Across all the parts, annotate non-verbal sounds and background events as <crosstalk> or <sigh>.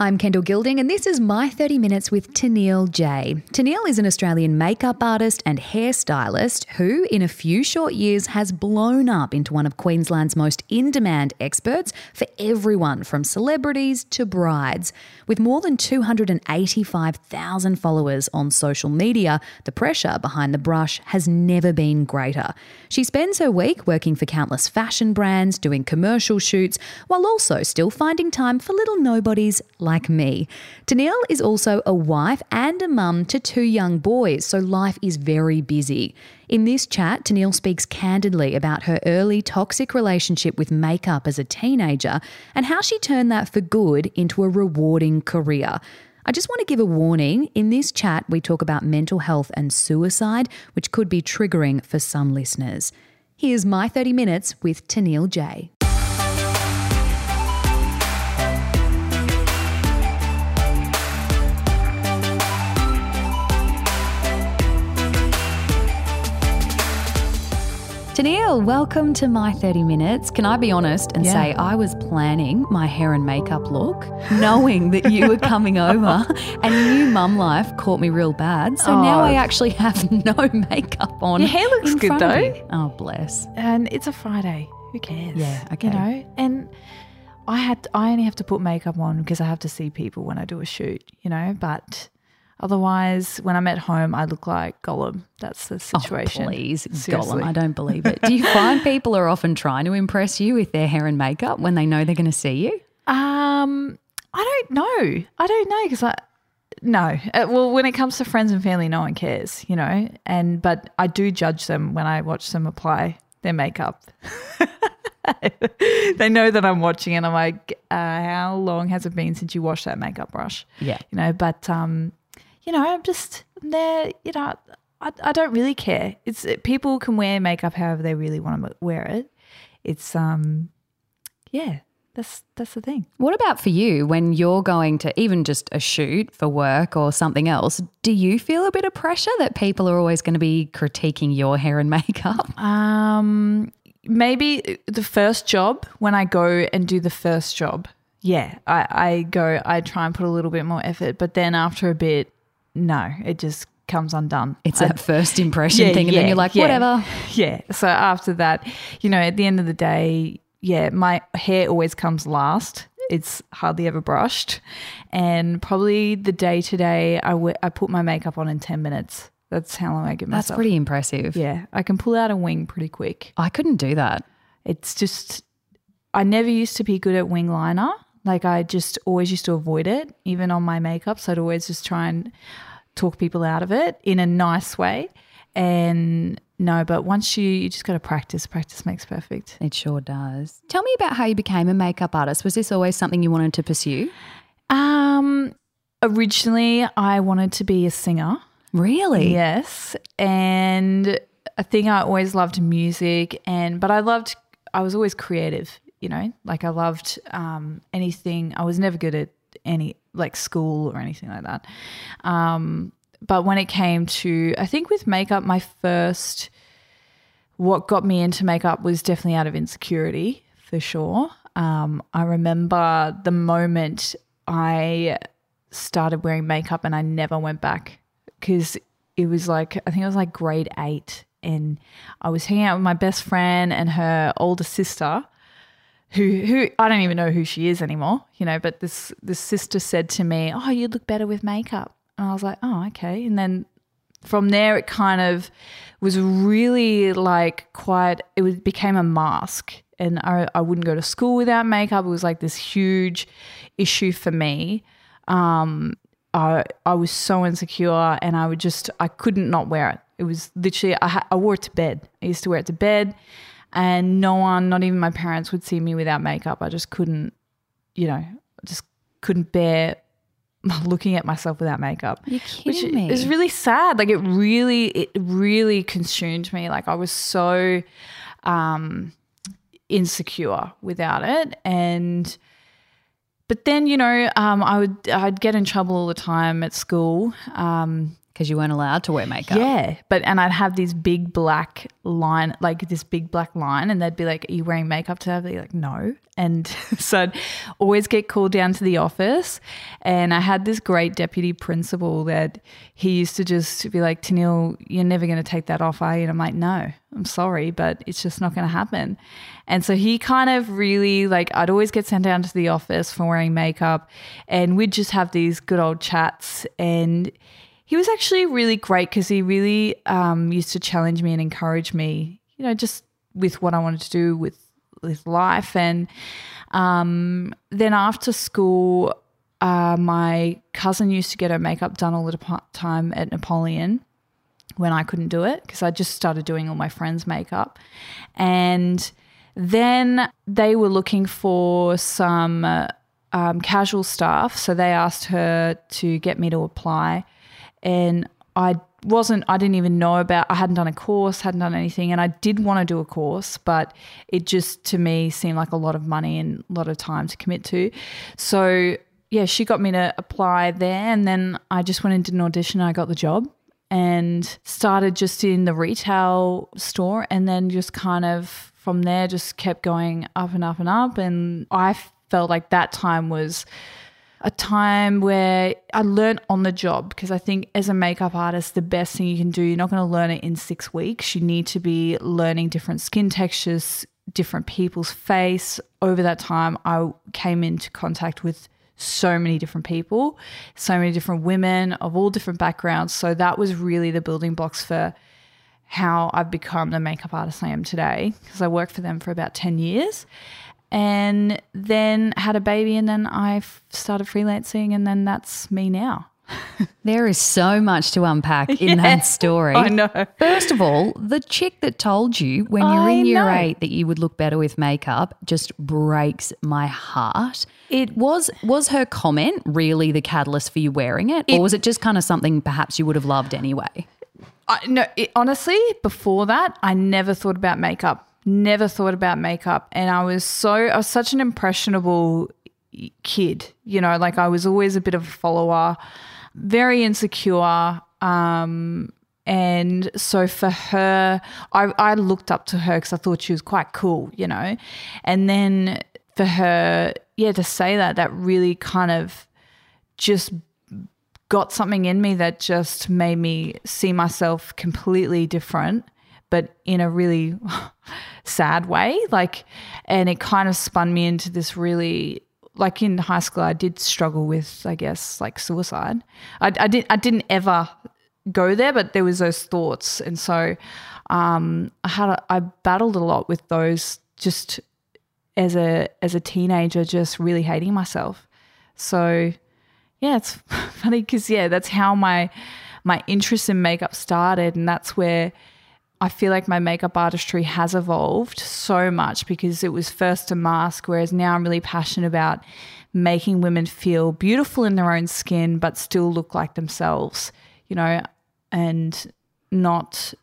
I'm Kendall Gilding, and this is My 30 Minutes with Tennille J. Tennille is an Australian makeup artist and hairstylist who, in a few short years, has blown up into one of Queensland's most in demand experts for everyone from celebrities to brides. With more than 285,000 followers on social media, the pressure behind the brush has never been greater. She spends her week working for countless fashion brands, doing commercial shoots, while also still finding time for little nobodies like me. Tennille is also a wife and a mum to two young boys, so life is very busy. In this chat, Tennille speaks candidly about her early toxic relationship with makeup as a teenager and how she turned that for good into a rewarding career. I just want to give a warning. In this chat, we talk about mental health and suicide, which could be triggering for some listeners. Here's my 30 minutes with Tennille J. Tennille, welcome to my 30 minutes. Can I be honest and Yeah. say I was planning my hair and makeup look, knowing that you were coming <laughs> over and new mum life caught me real bad. So oh. now Oh. I actually have <laughs> no makeup on. Your hair looks good, though. Oh, bless. and it's a Friday. Who cares? Yeah, okay. You know, and I had I only have to put makeup on because I have to see people when I do a shoot. You know, but otherwise, when I'm at home, I look like Gollum. That's the situation. Oh, please, Seriously. Gollum, I don't <laughs> believe it. Do you find people are often trying to impress you with their hair and makeup when they know they're going to see you? Um, I don't know. I don't know because I. No, Uh, well, when it comes to friends and family, no one cares, you know. And but I do judge them when I watch them apply their makeup. <laughs> they know that I'm watching, and I'm like, uh, "How long has it been since you washed that makeup brush?" Yeah. you know. But um, you know, I'm just there. You know, I, I don't really care. It's people can wear makeup however they really want to wear it. It's um, yeah, that's that's the thing. What about for you when you're going to even just a shoot for work or something else? Do you feel a bit of pressure that people are always going to be critiquing your hair and <laughs> makeup? Um, maybe the first job when I go and do the first job. Yeah, I, I go, I try and put a little bit more effort, but then after a bit, no, it just comes undone. It's I- that first impression thing, and then you're like, yeah. whatever. <laughs> Yeah. So after that, you know, at the end of the day, yeah, my hair always comes last. It's hardly ever brushed. And probably the day to day, I I put my makeup on in 10 minutes. That's how long I give myself. That's pretty impressive. Yeah. I can pull out a wing pretty quick. I couldn't do that. It's just, I never used to be good at wing liner. Like I just always used to avoid it, even on my makeup. So I'd always just try and talk people out of it in a nice way. And no, but once you, you just got to practice. Practice makes perfect. It sure does. Tell me about how you became a makeup artist. Was this always something you wanted to pursue? Um, originally I wanted to be a singer. Really? Yes, and I think I always loved music, and but I loved. I was always creative. You know, like I loved um, anything. I was never good at any like school or anything like that. Um, but when it came to, I think with makeup, my first what got me into makeup was definitely out of insecurity for sure. Um, I remember the moment I started wearing makeup and I never went back because it was like, I think it was like grade eight. And I was hanging out with my best friend and her older sister, who who I don't even know who she is anymore, you know. But this this sister said to me, "Oh, you look better with makeup," and I was like, "Oh, okay." And then from there it kind of was really like quite it was, became a mask and I, I wouldn't go to school without makeup. It was like this huge issue for me. Um, I, I was so insecure and I would just I couldn't not wear it. It was literally I, I wore it to bed. I used to wear it to bed and no one not even my parents would see me without makeup I just couldn't you know just couldn't bear <laughs> looking at myself without makeup You're which kidding me. is really sad. Like it really, it really consumed me. Like I was so um, insecure without it, and but then you know, um, I would I'd get in trouble all the time at school. Um, because you weren't allowed to wear makeup. Yeah, but and I'd have this big black line, like this big black line, and they'd be like, "Are you wearing makeup today?" I'd be like, "No," and <laughs> so I'd always get called down to the office. And I had this great deputy principal that he used to just be like, "Tennille, you're never going to take that off, are you?" And I'm like, "No, I'm sorry, but it's just not going to happen." And so he kind of really like, I'd always get sent down to the office for wearing makeup, and we'd just have these good old chats and he was actually really great because he really um, used to challenge me and encourage me, you know, just with what I wanted to do with with life. And um, then after school, uh, my cousin used to get her makeup done all the time at Napoleon when I couldn't do it because I just started doing all my friends' makeup. And then they were looking for some uh, um, casual staff. So they asked her to get me to apply and I wasn't I didn't even know about I hadn't done a course, hadn't done anything and I did want to do a course, but it just to me seemed like a lot of money and a lot of time to commit to. So, yeah, she got me to apply there and then I just went and did an audition I got the job and started just in the retail store and then just kind of from there just kept going up and up and up and I felt like that time was a time where I learned on the job because I think as a makeup artist, the best thing you can do, you're not going to learn it in six weeks. You need to be learning different skin textures, different people's face. Over that time, I came into contact with so many different people, so many different women of all different backgrounds. So that was really the building blocks for how I've become the makeup artist I am today because I worked for them for about 10 years and then had a baby and then I started freelancing and then that's me now. <laughs> there is so much to unpack in yeah, that story. I know. First of all, the chick that told you when you were in year know. eight that you would look better with makeup just breaks my heart. It was was her comment really the catalyst for you wearing it, it or was it just kind of something perhaps you would have loved anyway? I, no, it, honestly, before that, I never thought about makeup never thought about makeup and I was so I was such an impressionable kid, you know, like I was always a bit of a follower, very insecure um and so for her I I looked up to her cuz I thought she was quite cool, you know. And then for her yeah to say that that really kind of just got something in me that just made me see myself completely different but in a really <laughs> sad way. Like, and it kind of spun me into this really like in high school, I did struggle with, I guess, like suicide. I, I did I didn't ever go there, but there was those thoughts, and so um, I had a, I battled a lot with those just as a as a teenager, just really hating myself. So yeah, it's <laughs> funny because yeah, that's how my my interest in makeup started, and that's where I feel like my makeup artistry has evolved so much because it was first a mask, whereas now I'm really passionate about making women feel beautiful in their own skin, but still look like themselves, you know, and not,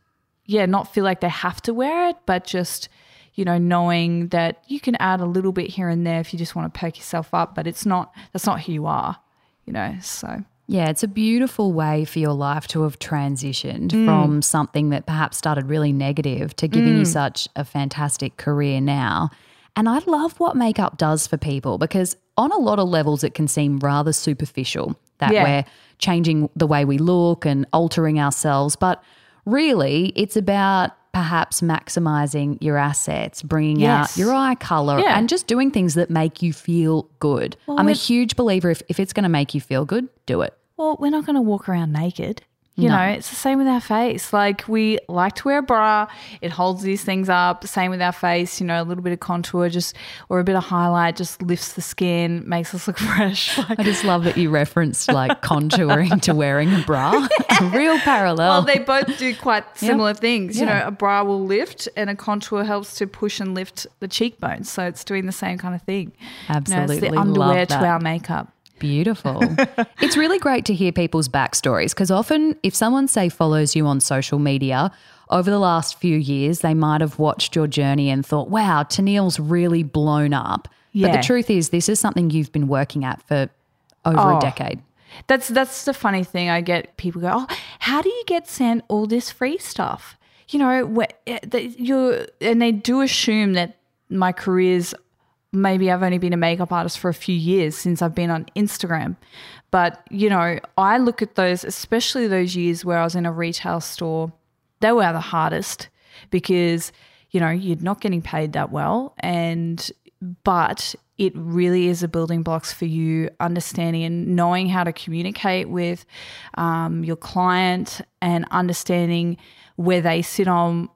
yeah, not feel like they have to wear it, but just, you know, knowing that you can add a little bit here and there if you just want to perk yourself up, but it's not, that's not who you are, you know, so. Yeah, it's a beautiful way for your life to have transitioned mm. from something that perhaps started really negative to giving mm. you such a fantastic career now. And I love what makeup does for people because on a lot of levels it can seem rather superficial that yeah. we're changing the way we look and altering ourselves, but really it's about perhaps maximizing your assets, bringing yes. out your eye color, yeah. and just doing things that make you feel good. Well, I'm a huge believer if, if it's going to make you feel good, do it. Well, we're not going to walk around naked. You no. know, it's the same with our face. Like we like to wear a bra, it holds these things up. Same with our face, you know, a little bit of contour just or a bit of highlight just lifts the skin, makes us look <laughs> fresh. Like, I just love that you referenced like <laughs> contouring to wearing a bra. <laughs> a real parallel. Well, they both do quite similar yep. things. You know, a bra will lift and a contour helps to push and lift the cheekbones. So it's doing the same kind of thing. Absolutely. You know, it's the underwear to our makeup. Beautiful. <laughs> it's really great to hear people's backstories because often, if someone, say, follows you on social media, over the last few years, they might have watched your journey and thought, wow, Tennille's really blown up. Yeah. But the truth is, this is something you've been working at for over oh, a decade. That's that's the funny thing. I get people go, "Oh, how do you get sent all this free stuff?" You know, eh, you and they do assume that my career's maybe I've only been a makeup artist for a few years since I've been on Instagram. But, you know, I look at those, especially those years where I was in a retail store, they were the hardest because, you know, you're not getting paid that well. And, but it really is a building blocks for you understanding and knowing how to communicate with um, your client and understanding where they sit on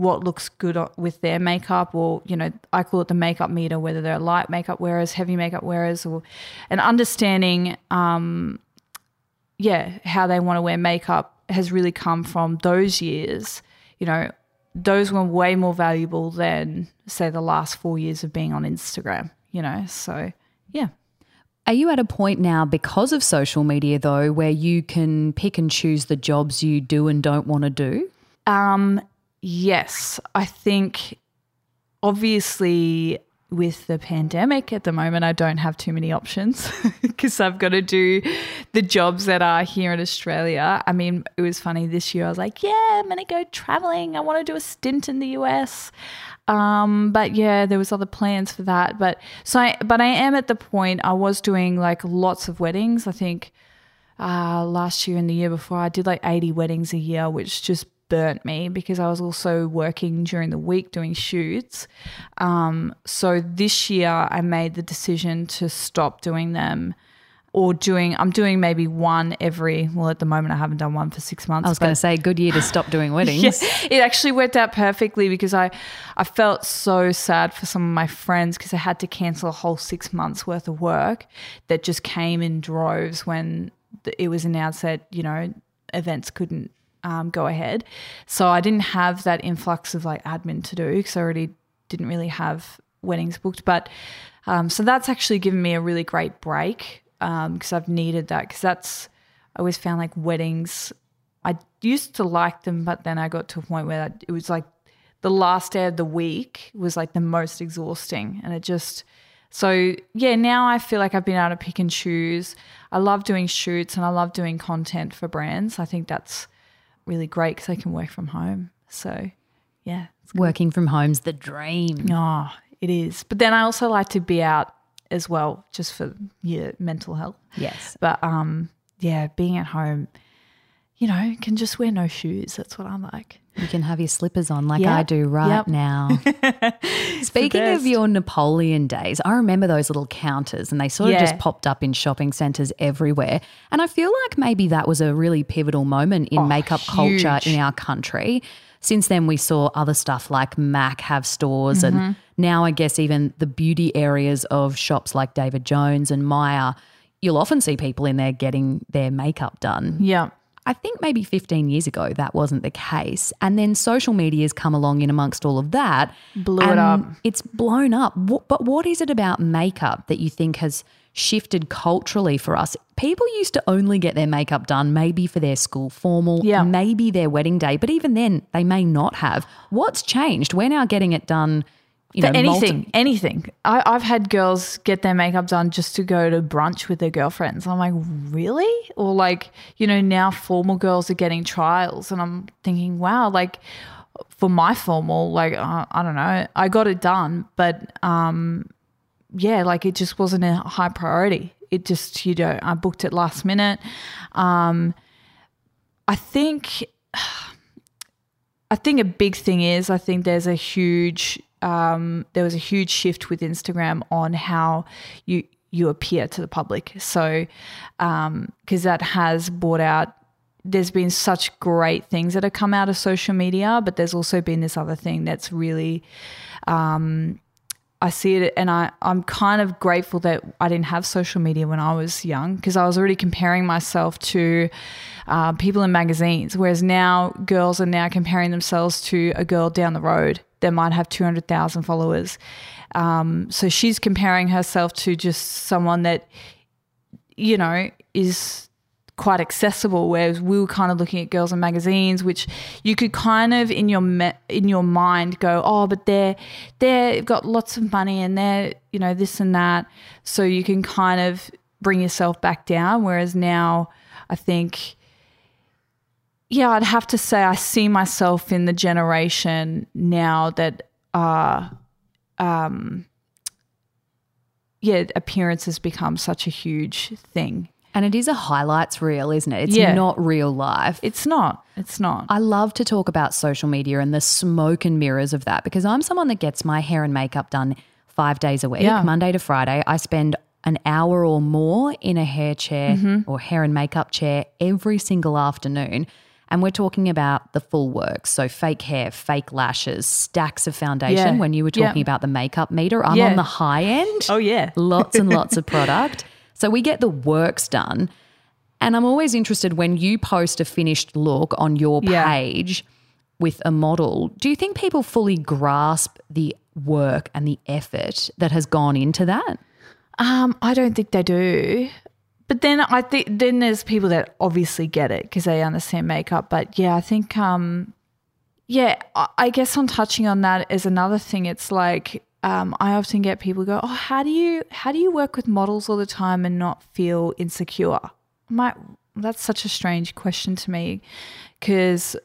what looks good with their makeup or you know i call it the makeup meter whether they're light makeup wearers heavy makeup wearers or and understanding um yeah how they want to wear makeup has really come from those years. You know those were way more valuable than say the last four years of being on instagram you know so yeah. Are you at a point now because of social media though where you can pick and choose the jobs you do and don't want to do? Um Yes, I think obviously with the pandemic at the moment, I don't have too many options <laughs> because I've got to do the jobs that are here in Australia. I mean, it was funny this year. I was like, yeah, I'm going to go traveling. I want to do a stint in the US. Um, but yeah, there was other plans for that. But so, I, but I am at the point. I was doing like lots of weddings. I think uh, last year and the year before, I did like 80 weddings a year, which just burnt me because I was also working during the week doing shoots. Um, so this year I made the decision to stop doing them or doing I'm doing maybe one every well at the moment I haven't done one for 6 months. I was going to say good year to stop doing <laughs> weddings. yeah, it actually worked out perfectly because I I felt so sad for some of my friends because I had to cancel a whole 6 months worth of work that just came in droves when it was announced that, you know, events couldn't um, go ahead. So I didn't have that influx of like admin to do because I already didn't really have weddings booked. But um, so that's actually given me a really great break because um, I've needed that because that's I always found like weddings. I used to like them, but then I got to a point where it was like the last day of the week was like the most exhausting, and it just. So yeah, now I feel like I've been able to pick and choose. I love doing shoots and I love doing content for brands. I think that's really great because I can work from home. So, yeah. Working from home's the dream. Oh, it is. But then I also like to be out as well, just for your mental health. Yes. But um, yeah, being at home, you know, can just wear no shoes. That's what I'm like. You can have your slippers on like yep. I do right yep. now. <laughs> Speaking of your Napoleon days, I remember those little counters and they sort of yeah. just popped up in shopping centres everywhere. And I feel like maybe that was a really pivotal moment in oh, makeup huge. culture in our country. Since then, we saw other stuff like Mac have stores, mm-hmm. and now I guess even the beauty areas of shops like David Jones and Myer, you'll often see people in there getting their makeup done. Yeah. I think maybe 15 years ago that wasn't the case. And then social media has come along in amongst all of that. Blew it up. It's blown up. But what is it about makeup that you think has shifted culturally for us? People used to only get their makeup done maybe for their school formal, yeah. maybe their wedding day, but even then they may not have. What's changed? We're now getting it done you know, anything, multi- anything. I, have had girls get their makeup done just to go to brunch with their girlfriends. I'm like, really? Or like, you know, now formal girls are getting trials, and I'm thinking, wow, like for my formal, like uh, I don't know, I got it done, but um, yeah, like it just wasn't a high priority. It just, you know, I booked it last minute. Um, I think. <sighs> I think a big thing is I think there's a huge um, there was a huge shift with Instagram on how you you appear to the public. So because um, that has brought out. There's been such great things that have come out of social media, but there's also been this other thing that's really um, I see it and I, I'm kind of grateful that I didn't have social media when I was young because I was already comparing myself to uh, people in magazines. Whereas now girls are now comparing themselves to a girl down the road that might have 200,000 followers. Um, so she's comparing herself to just someone that, you know, is quite accessible. Whereas we were kind of looking at girls in magazines, which you could kind of in your me- in your mind go, oh, but they're they've got lots of money and they're you know this and that. So you can kind of bring yourself back down. Whereas now, I think, yeah, I'd have to say I see myself in the generation now that are, um, yeah, appearance has become such a huge thing. And it is a highlights reel, isn't it? It's Yeah. not real life. It's not. It's not. I love to talk about social media and the smoke and mirrors of that because I'm someone that gets my hair and makeup done five days a week, Yeah. Monday to Friday. I spend an hour or more in a hair chair Mm-hmm. or hair and makeup chair every single afternoon. And we're talking about the full works. So fake hair, fake lashes, stacks of foundation. Yeah. When you were Yeah. talking about the makeup meter, I'm Yeah. on the high end oh yeah. <laughs> lots and lots of product. So we get the works done. And I'm always interested when you post a finished look on your Yeah. page with a model. Do you think people fully grasp the work and the effort that has gone into that? Um, I don't think they do. But then I think then there's people that obviously get it because they understand makeup. But yeah, I think um, yeah, I- I guess on touching on that is another thing. It's like um, I often get people go, "Oh, how do you how do you work with models all the time and not feel insecure?" My that's such a strange question to me because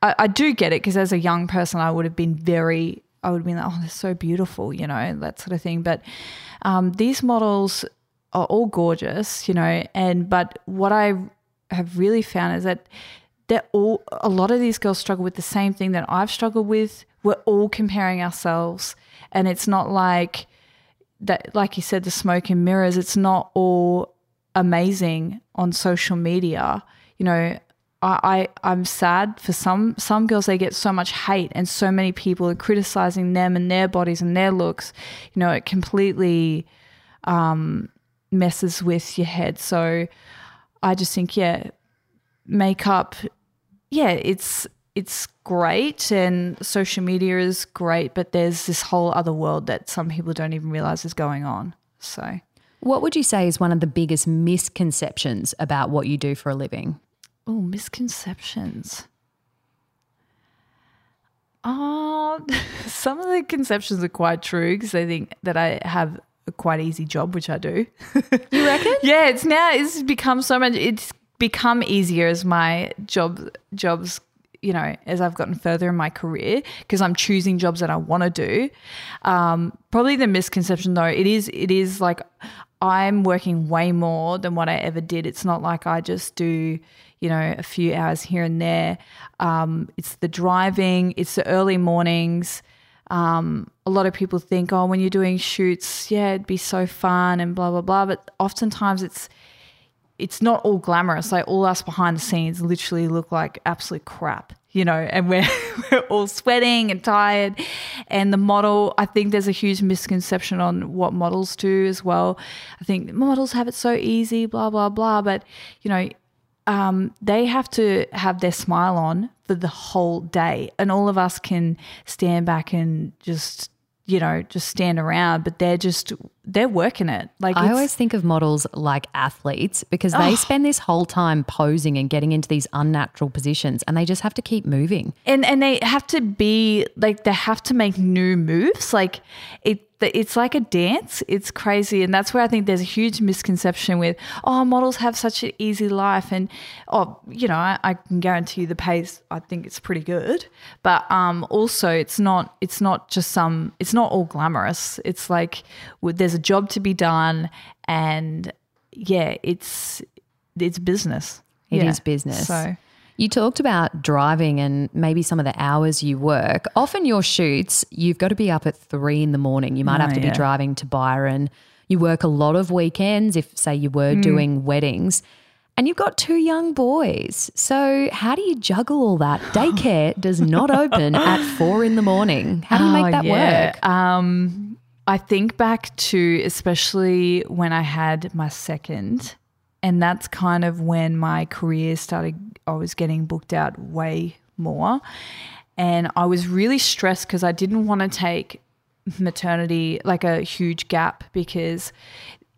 I, I do get it because as a young person, I would have been very, I would have been like, oh, they're so beautiful, you know, that sort of thing. But um, these models are all gorgeous, you know, and but what I have really found is that they're all, a lot of these girls struggle with the same thing that I've struggled with. We're all comparing ourselves, and it's not like that, like you said, the smoke and mirrors. It's not all amazing on social media. You know, I, I I'm sad for some some girls. They get so much hate, and so many people are criticizing them and their bodies and their looks. You know, it completely um, messes with your head. So I just think, yeah, makeup, yeah, it's it's great, and social media is great, but there's this whole other world that some people don't even realize is going on. So. What would you say is one of the biggest misconceptions about what you do for a living? Oh, misconceptions. Oh, <laughs> some of the conceptions are quite true because they think that I have a quite easy job, which I do. You reckon? <laughs> yeah, it's now it's become so much. It's become easier as my job jobs. You know, as I've gotten further in my career, because I'm choosing jobs that I want to do. Um, probably the misconception, though, it is it is like I'm working way more than what I ever did. It's not like I just do, you know, a few hours here and there. Um, it's the driving, it's the early mornings. Um, a lot of people think, oh, when you're doing shoots, yeah, it'd be so fun and blah blah blah. But oftentimes it's it's not all glamorous. Like all us behind the scenes literally look like absolute crap, you know, and we're, <laughs> we're all sweating and tired. And the model, I think there's a huge misconception on what models do as well. I think models have it so easy, blah, blah, blah. But, you know, um, they have to have their smile on for the whole day. And all of us can stand back and just, you know, just stand around, but they're just, they're working it. Like, I always think of models like athletes because they spend this whole time posing and getting into these unnatural positions and they just have to keep moving. and and they have to be like they have to make new moves like it it's like a dance. It's crazy. And that's where i think there's a huge misconception with oh models have such an easy life. And oh you know i, I can guarantee you the pace i think it's pretty good. But um also it's not it's not just some it's not all glamorous. It's like there's a job to be done. And yeah it's it's business. It is is business. so You talked about driving and maybe some of the hours you work. Often your shoots, you've got to be up at three in the morning. You might Oh, have to be driving to Byron. You work a lot of weekends if, say, you were Hmm. doing weddings. And you've got two young boys. So, how do you juggle all that? <laughs> Daycare does not open at four in the morning. How do you Oh, make that yeah. work? Um, I think back to especially when I had my second, and that's kind of when my career started. I was getting booked out way more, and I was really stressed because I didn't want to take maternity like a huge gap because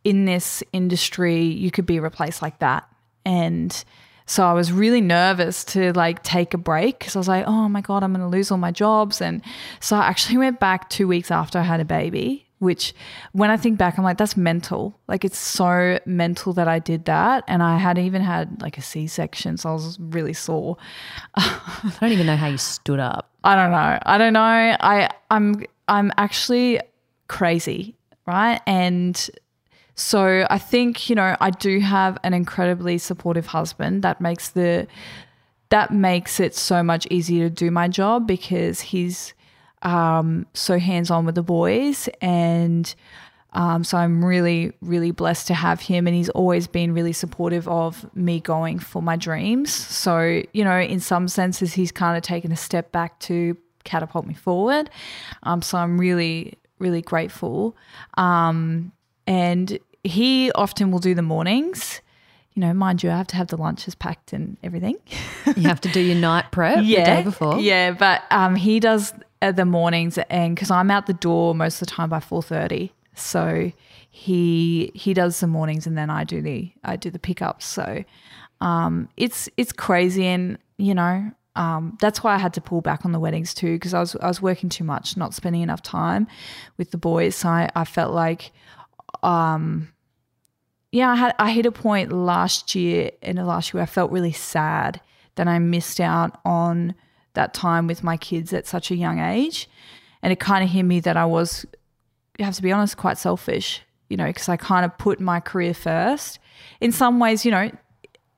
in this industry you could be replaced like that. And so I was really nervous to like take a break because I was like, oh my God, I'm going to lose all my jobs. And so I actually went back two weeks after I had a baby, which when I think back, I'm like, that's mental. Like it's so mental that I did that. And I had even had like a C section, so I was really sore. I don't even know how you stood up. <laughs> I don't know. I don't know. I I'm I'm actually crazy, right? And so I think, you know, I do have an incredibly supportive husband that makes the that makes it so much easier to do my job because he's um, so hands on with the boys and um, so I'm really, really blessed to have him, and he's always been really supportive of me going for my dreams. So, you know, in some senses, he's kind of taken a step back to catapult me forward. Um, so I'm really, really grateful. Um, and he often will do the mornings. You know, mind you, I have to have the lunches packed and everything. You have to do your night prep the day <laughs> before. Yeah, but um, he does the mornings, and because I'm out the door most of the time by four thirty, so he he does the mornings, and then I do the I do the pickups. So um, it's it's crazy, and you know um, that's why I had to pull back on the weddings too, because I was I was working too much, not spending enough time with the boys. So I, I felt like um, yeah, I had I hit a point last year in the last year I felt really sad that I missed out on that time with my kids at such a young age. And it kind of hit me that I was, you have to be honest, quite selfish, you know, because I kind of put my career first. In some ways, you know,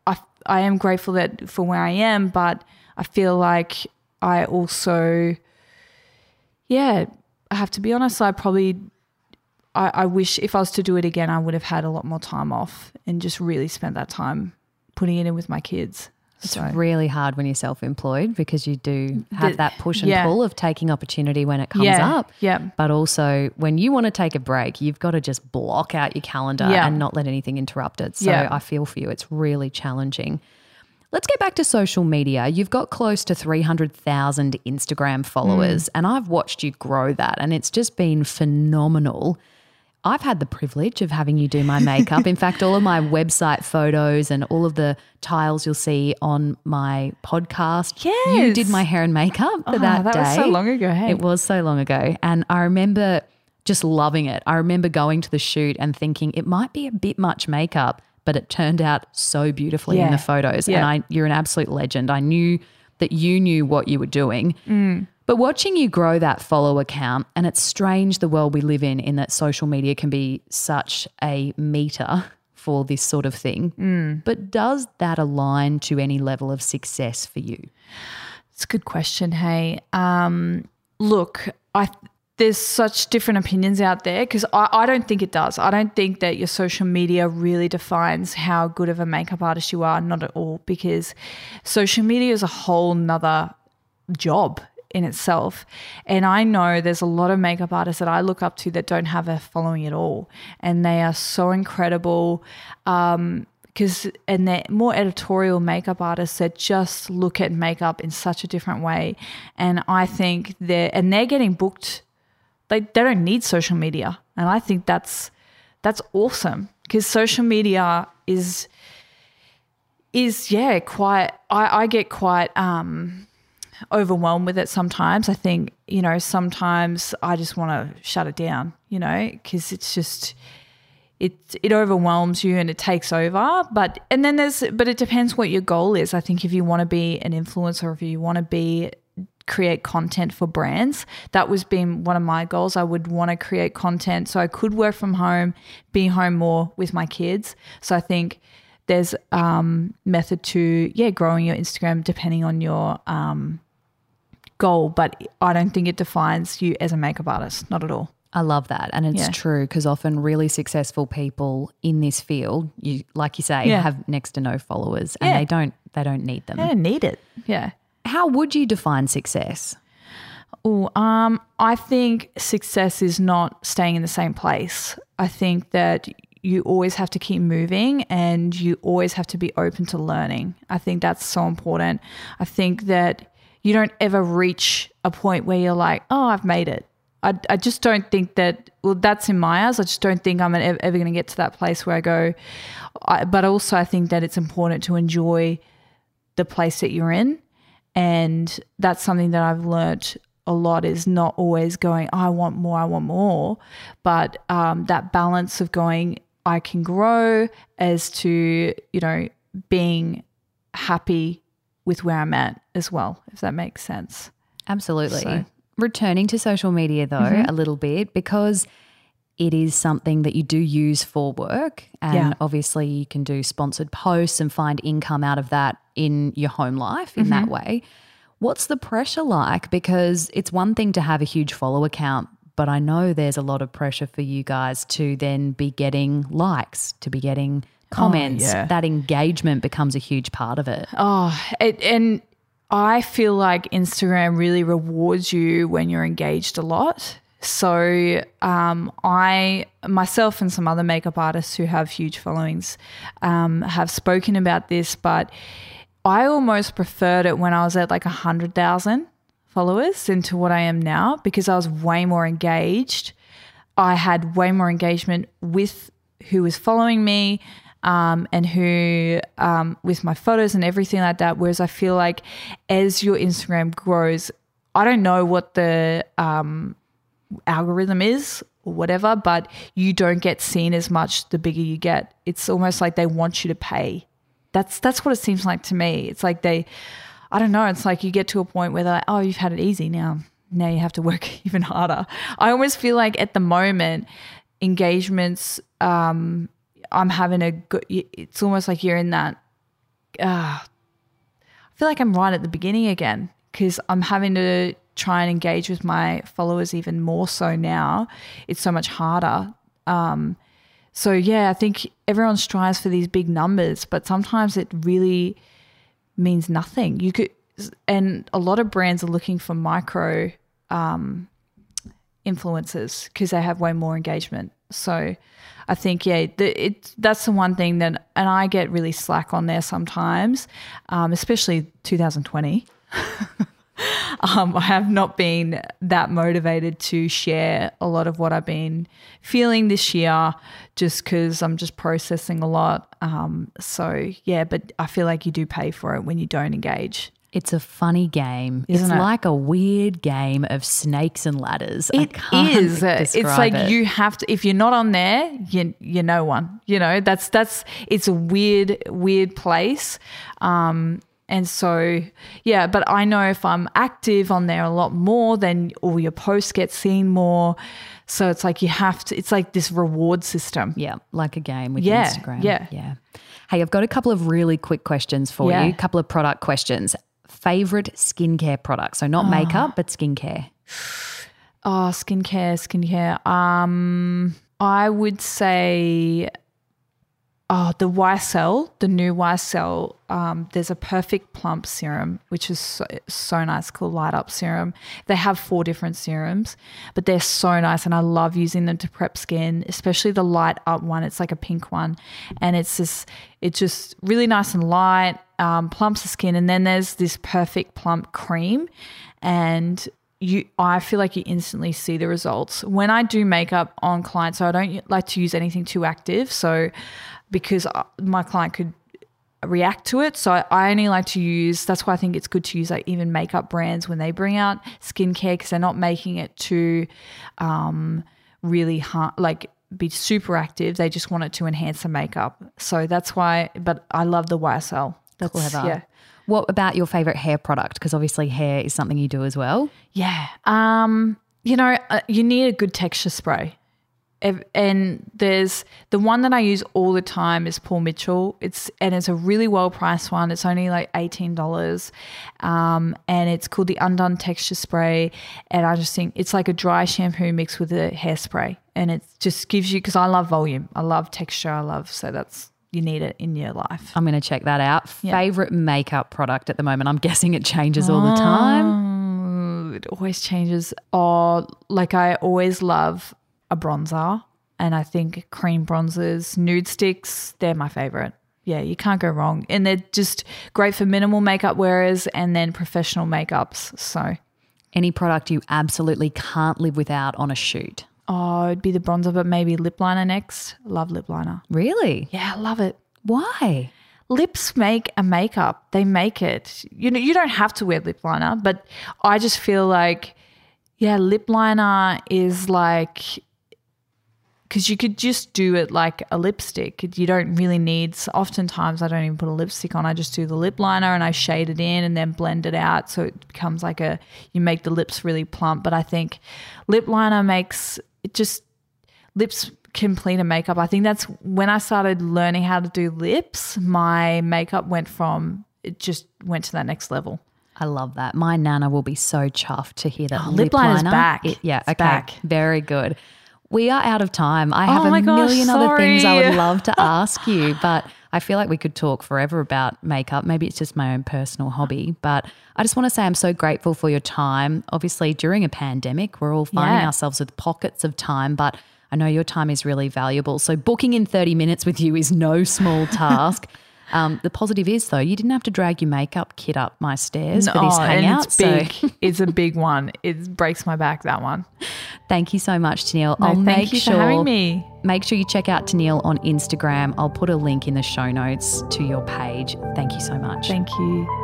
I, I am grateful that for where I am, but I feel like I also, yeah, I have to be honest, I probably I, I wish if I was to do it again, I would have had a lot more time off and just really spent that time putting it in with my kids. It's so. really hard when you're self employed because you do have the, that push and yeah. pull of taking opportunity when it comes yeah, up. Yeah. But also when you want to take a break, you've got to just block out your calendar yeah. and not let anything interrupt it. So I feel for you. It's really challenging. Let's get back to social media. You've got close to 300,000 Instagram followers, mm. and I've watched you grow that, and it's just been phenomenal. I've had the privilege of having you do my makeup. In fact, all of my website photos and all of the tiles you'll see on my podcast, yes. you did my hair and makeup for oh, that, that day. That was so long ago. Hey? It was so long ago. And I remember just loving it. I remember going to the shoot and thinking it might be a bit much makeup, but it turned out so beautifully yeah. in the photos. Yeah. And I, you're an absolute legend. I knew that you knew what you were doing. Mm. But watching you grow that follow count, and it's strange the world we live in, in that social media can be such a meter for this sort of thing. Mm. But does that align to any level of success for you? It's a good question. Hey, um, look, I there's such different opinions out there because I, I don't think it does. I don't think that your social media really defines how good of a makeup artist you are. Not at all, because social media is a whole nother job in itself. And I know there's a lot of makeup artists that I look up to that don't have a following at all. And they are so incredible. Um, because and they're more editorial makeup artists that just look at makeup in such a different way and i think they're and they're getting booked they, they don't need social media and i think that's that's awesome because social media is is yeah quite i, I get quite um overwhelmed with it sometimes. I think, you know, sometimes I just want to shut it down, you know, because it's just it it overwhelms you and it takes over. But and then there's but it depends what your goal is. I think if you want to be an influencer, if you want to be create content for brands. That was being one of my goals. I would want to create content so I could work from home, be home more with my kids. So I think there's um method to yeah growing your Instagram depending on your um goal, but I don't think it defines you as a makeup artist, not at all. I love that. And it's yeah. true because often really successful people in this field, you like you say, yeah. have next to no followers and yeah. they don't they don't need them. They don't need it. Yeah. How would you define success? Oh, um, I think success is not staying in the same place. I think that you always have to keep moving and you always have to be open to learning. I think that's so important. I think that you don't ever reach a point where you're like, oh, I've made it. I, I just don't think that, well, that's in my eyes. I just don't think I'm ever, ever going to get to that place where I go. I, but also, I think that it's important to enjoy the place that you're in. And that's something that I've learnt a lot is not always going, I want more, I want more, but um, that balance of going, I can grow as to, you know, being happy with where I'm at as well, if that makes sense. Absolutely. So- Mm-hmm. Returning to social media though, a little bit, because it is something that you do use for work. And Yeah. obviously, you can do sponsored posts and find income out of that in your home life in Mm-hmm. that way. What's the pressure like? Because it's one thing to have a huge follow account, but I know there's a lot of pressure for you guys to then be getting likes, to be getting comments. yeah. That engagement becomes a huge part of it. Oh, it, and I feel like Instagram really rewards you when you're engaged a lot. So um, I myself and some other makeup artists who have huge followings um, have spoken about this, but I almost preferred it when I was at like a hundred thousand followers into what I am now because I was way more engaged. I had way more engagement with who was following me um, and who um, with my photos and everything like that. Whereas I feel like as your Instagram grows, I don't know what the um, algorithm is or whatever, but you don't get seen as much the bigger you get. It's almost like they want you to pay. That's that's what it seems like to me. It's like they I don't know, it's like you get to a point where they're like, oh, you've had it easy now. Now you have to work <laughs> even harder. I almost feel like at the moment, engagements, um, I'm having a good, it's almost like you're in that, uh, I feel like I'm right at the beginning again because I'm having to try and engage with my followers even more so now. It's so much harder. Um, so yeah, I think everyone strives for these big numbers, but sometimes it really means nothing. You could, and a lot of brands are looking for micro um, influencers because they have way more engagement. So I think yeah, the, it that's the one thing that, and I get really slack on there sometimes, um, especially 2020. <laughs> um, I have not been that motivated to share a lot of what I've been feeling this year just because I'm just processing a lot. Um, so, yeah, but I feel like you do pay for it when you don't engage. It's a funny game. Isn't it's it? like a weird game of snakes and ladders. It is. It's like it. you have to. If you're not on there, you you're no one. You know that's that's. It's a weird weird place. Um, and so yeah, but I know if I'm active on there a lot more, then all your posts get seen more. So it's like you have to. It's like this reward system. Yeah, like a game with Yeah, Instagram. yeah. Yeah. Hey, I've got a couple of really quick questions for Yeah. you, a couple of product questions. Favorite skincare product? So not makeup, but skincare. Oh, skincare, skincare. Um, I would say, oh, the YSL, the new YSL. Um, there's a perfect plump serum, which is so, so nice, called Light Up Serum. They have four different serums, but they're so nice, and I love using them to prep skin, especially the Light Up one. It's like a pink one, and it's just, it's just really nice and light, um, plumps the skin. And then there's this perfect plump cream, and you I feel like you instantly see the results. When I do makeup on clients, so I don't like to use anything too active, so because uh, my client could react to it. So I- only like to use that's why I think it's good to use like even makeup brands when they bring out skincare because they're not making it too um really hard like be super active. They just want it to enhance the makeup. So that's why but I love the YSL. That's Clever. yeah. What about your favorite hair product? Because obviously hair is something you do as well. Yeah. Um, you know, uh, you need a good texture spray. And there's the one that I use all the time is Paul Mitchell. It's and it's a really well priced one. It's only like eighteen dollars, um, and it's called the Undone Texture Spray. And I just think it's like a dry shampoo mixed with a hairspray, and it just gives you because I love volume, I love texture, I love so that's you need it in your life. I'm going to check that out. Favorite makeup product at the moment? I'm guessing it changes all the time. Oh, it always changes. Oh, like I always love a bronzer, and I think cream bronzers, nude sticks, they're my favorite. Yeah, you can't go wrong, and they're just great for minimal makeup wearers and then professional makeups. So, Any product you absolutely can't live without on a shoot? oh, it'd be the bronzer, but maybe lip liner next. Love lip liner. Really? Yeah, I love it. Why? lips make a makeup. They make it. You know, you don't have to wear lip liner, but I just feel like Yeah, lip liner is like because you could just do it like a lipstick. You don't really need. Oftentimes, I don't even put a lipstick on. I just do the lip liner and I shade it in and then blend it out, so it becomes like a. You make the lips really plump. But I think lip liner makes it just lips complete a makeup. I think that's when I started learning how to do lips. My makeup went from it just went to that next level. I love that. My nana will be so chuffed to hear that Oh, lip, lip liner's liner. back. It- yeah, It's okay, back. very good. We are out of time. I have Oh a gosh, million other things I would love to <laughs> ask you, but I feel like we could talk forever about makeup. Maybe it's just my own personal hobby, but I just want to say I'm so grateful for your time. Obviously, during a pandemic, we're all finding Yeah. ourselves with pockets of time, but I know your time is really valuable. So booking in 30 minutes with you is no small task. <laughs> Um, the positive is, though, you didn't have to drag your makeup kit up my stairs for this hangout. and it's big. <laughs> it's a big one. It breaks my back. That one. Thank you so much, Tennille. No, I'll thank make you sure for having me. make sure you check out Tennille on Instagram. I'll put a link in the show notes to your page. Thank you so much. Thank you.